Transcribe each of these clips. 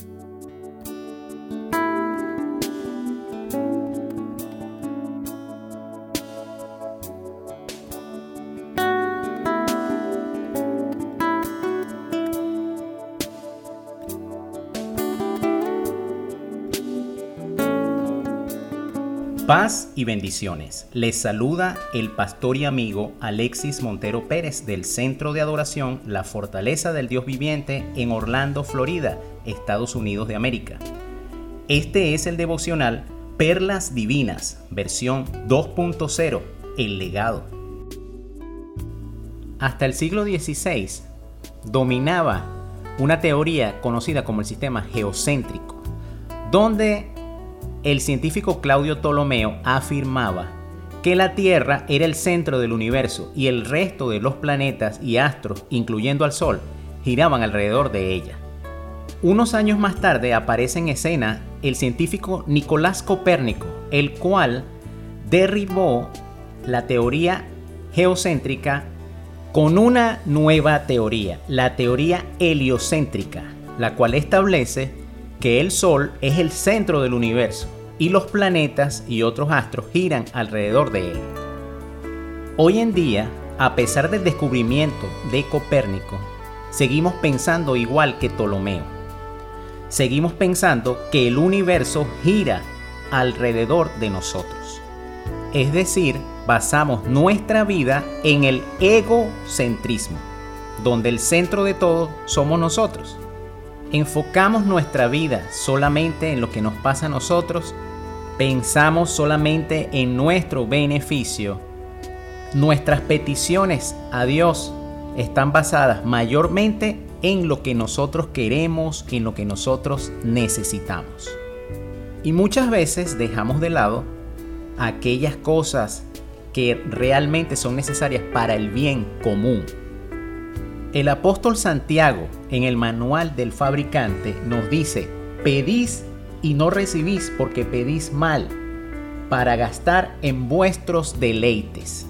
thank you Paz y bendiciones. Les saluda el pastor y amigo Alexis Montero Pérez del Centro de Adoración La Fortaleza del Dios Viviente en Orlando, Florida, Estados Unidos de América. Este es el devocional Perlas Divinas, versión 2.0, El legado. Hasta el siglo XVI dominaba una teoría conocida como el sistema geocéntrico, donde el científico Claudio Ptolomeo afirmaba que la Tierra era el centro del universo y el resto de los planetas y astros, incluyendo al Sol, giraban alrededor de ella. Unos años más tarde aparece en escena el científico Nicolás Copérnico, el cual derribó la teoría geocéntrica con una nueva teoría, la teoría heliocéntrica, la cual establece que el Sol es el centro del universo y los planetas y otros astros giran alrededor de él. Hoy en día, a pesar del descubrimiento de Copérnico, seguimos pensando igual que Ptolomeo. Seguimos pensando que el universo gira alrededor de nosotros. Es decir, basamos nuestra vida en el egocentrismo, donde el centro de todo somos nosotros enfocamos nuestra vida solamente en lo que nos pasa a nosotros, pensamos solamente en nuestro beneficio, nuestras peticiones a Dios están basadas mayormente en lo que nosotros queremos, en lo que nosotros necesitamos. Y muchas veces dejamos de lado aquellas cosas que realmente son necesarias para el bien común, el apóstol Santiago en el manual del fabricante nos dice, pedís y no recibís porque pedís mal, para gastar en vuestros deleites.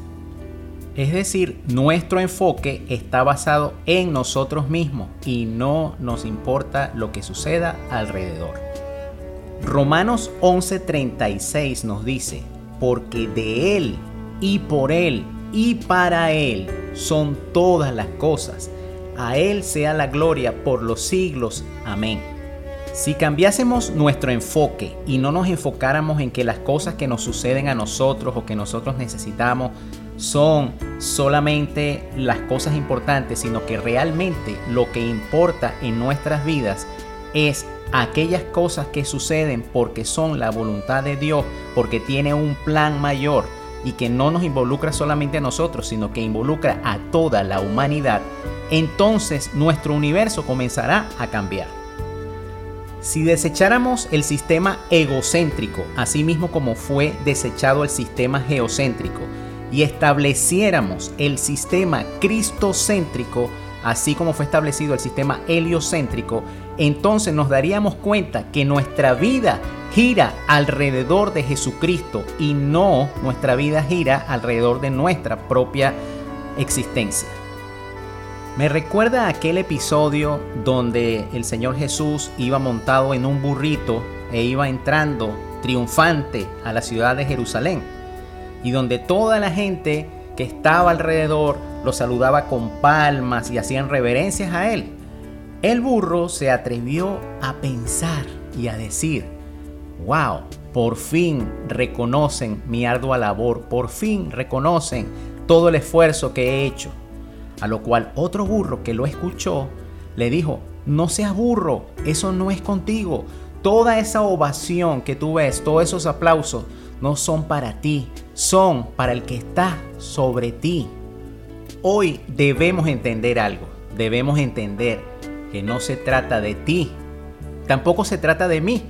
Es decir, nuestro enfoque está basado en nosotros mismos y no nos importa lo que suceda alrededor. Romanos 11:36 nos dice, porque de Él y por Él y para Él son todas las cosas. A Él sea la gloria por los siglos. Amén. Si cambiásemos nuestro enfoque y no nos enfocáramos en que las cosas que nos suceden a nosotros o que nosotros necesitamos son solamente las cosas importantes, sino que realmente lo que importa en nuestras vidas es aquellas cosas que suceden porque son la voluntad de Dios, porque tiene un plan mayor y que no nos involucra solamente a nosotros, sino que involucra a toda la humanidad, entonces nuestro universo comenzará a cambiar. Si desecháramos el sistema egocéntrico, así mismo como fue desechado el sistema geocéntrico, y estableciéramos el sistema cristocéntrico, así como fue establecido el sistema heliocéntrico, entonces nos daríamos cuenta que nuestra vida gira alrededor de Jesucristo y no nuestra vida gira alrededor de nuestra propia existencia. Me recuerda aquel episodio donde el Señor Jesús iba montado en un burrito e iba entrando triunfante a la ciudad de Jerusalén y donde toda la gente que estaba alrededor lo saludaba con palmas y hacían reverencias a él. El burro se atrevió a pensar y a decir, wow, por fin reconocen mi ardua labor, por fin reconocen todo el esfuerzo que he hecho. A lo cual otro burro que lo escuchó le dijo, no seas burro, eso no es contigo. Toda esa ovación que tú ves, todos esos aplausos, no son para ti, son para el que está sobre ti. Hoy debemos entender algo, debemos entender que no se trata de ti, tampoco se trata de mí,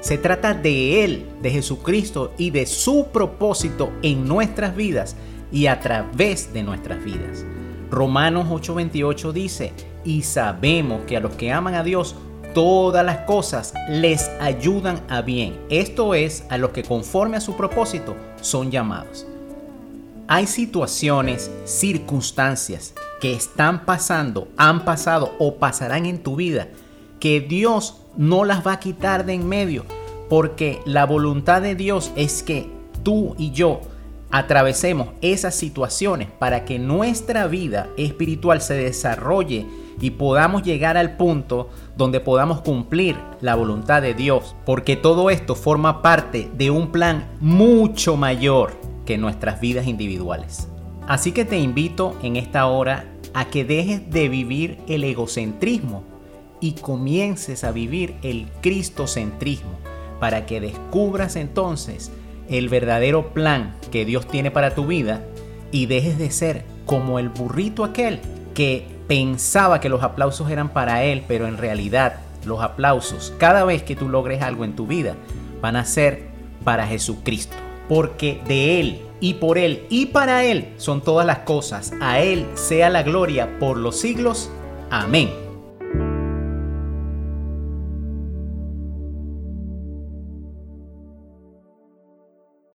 se trata de Él, de Jesucristo y de su propósito en nuestras vidas y a través de nuestras vidas. Romanos 8:28 dice, y sabemos que a los que aman a Dios, todas las cosas les ayudan a bien. Esto es, a los que conforme a su propósito son llamados. Hay situaciones, circunstancias que están pasando, han pasado o pasarán en tu vida que Dios no las va a quitar de en medio, porque la voluntad de Dios es que tú y yo atravesemos esas situaciones para que nuestra vida espiritual se desarrolle y podamos llegar al punto donde podamos cumplir la voluntad de Dios, porque todo esto forma parte de un plan mucho mayor que nuestras vidas individuales. Así que te invito en esta hora a que dejes de vivir el egocentrismo y comiences a vivir el cristocentrismo para que descubras entonces el verdadero plan que Dios tiene para tu vida y dejes de ser como el burrito aquel que pensaba que los aplausos eran para él, pero en realidad los aplausos, cada vez que tú logres algo en tu vida, van a ser para Jesucristo. Porque de Él y por Él y para Él son todas las cosas. A Él sea la gloria por los siglos. Amén.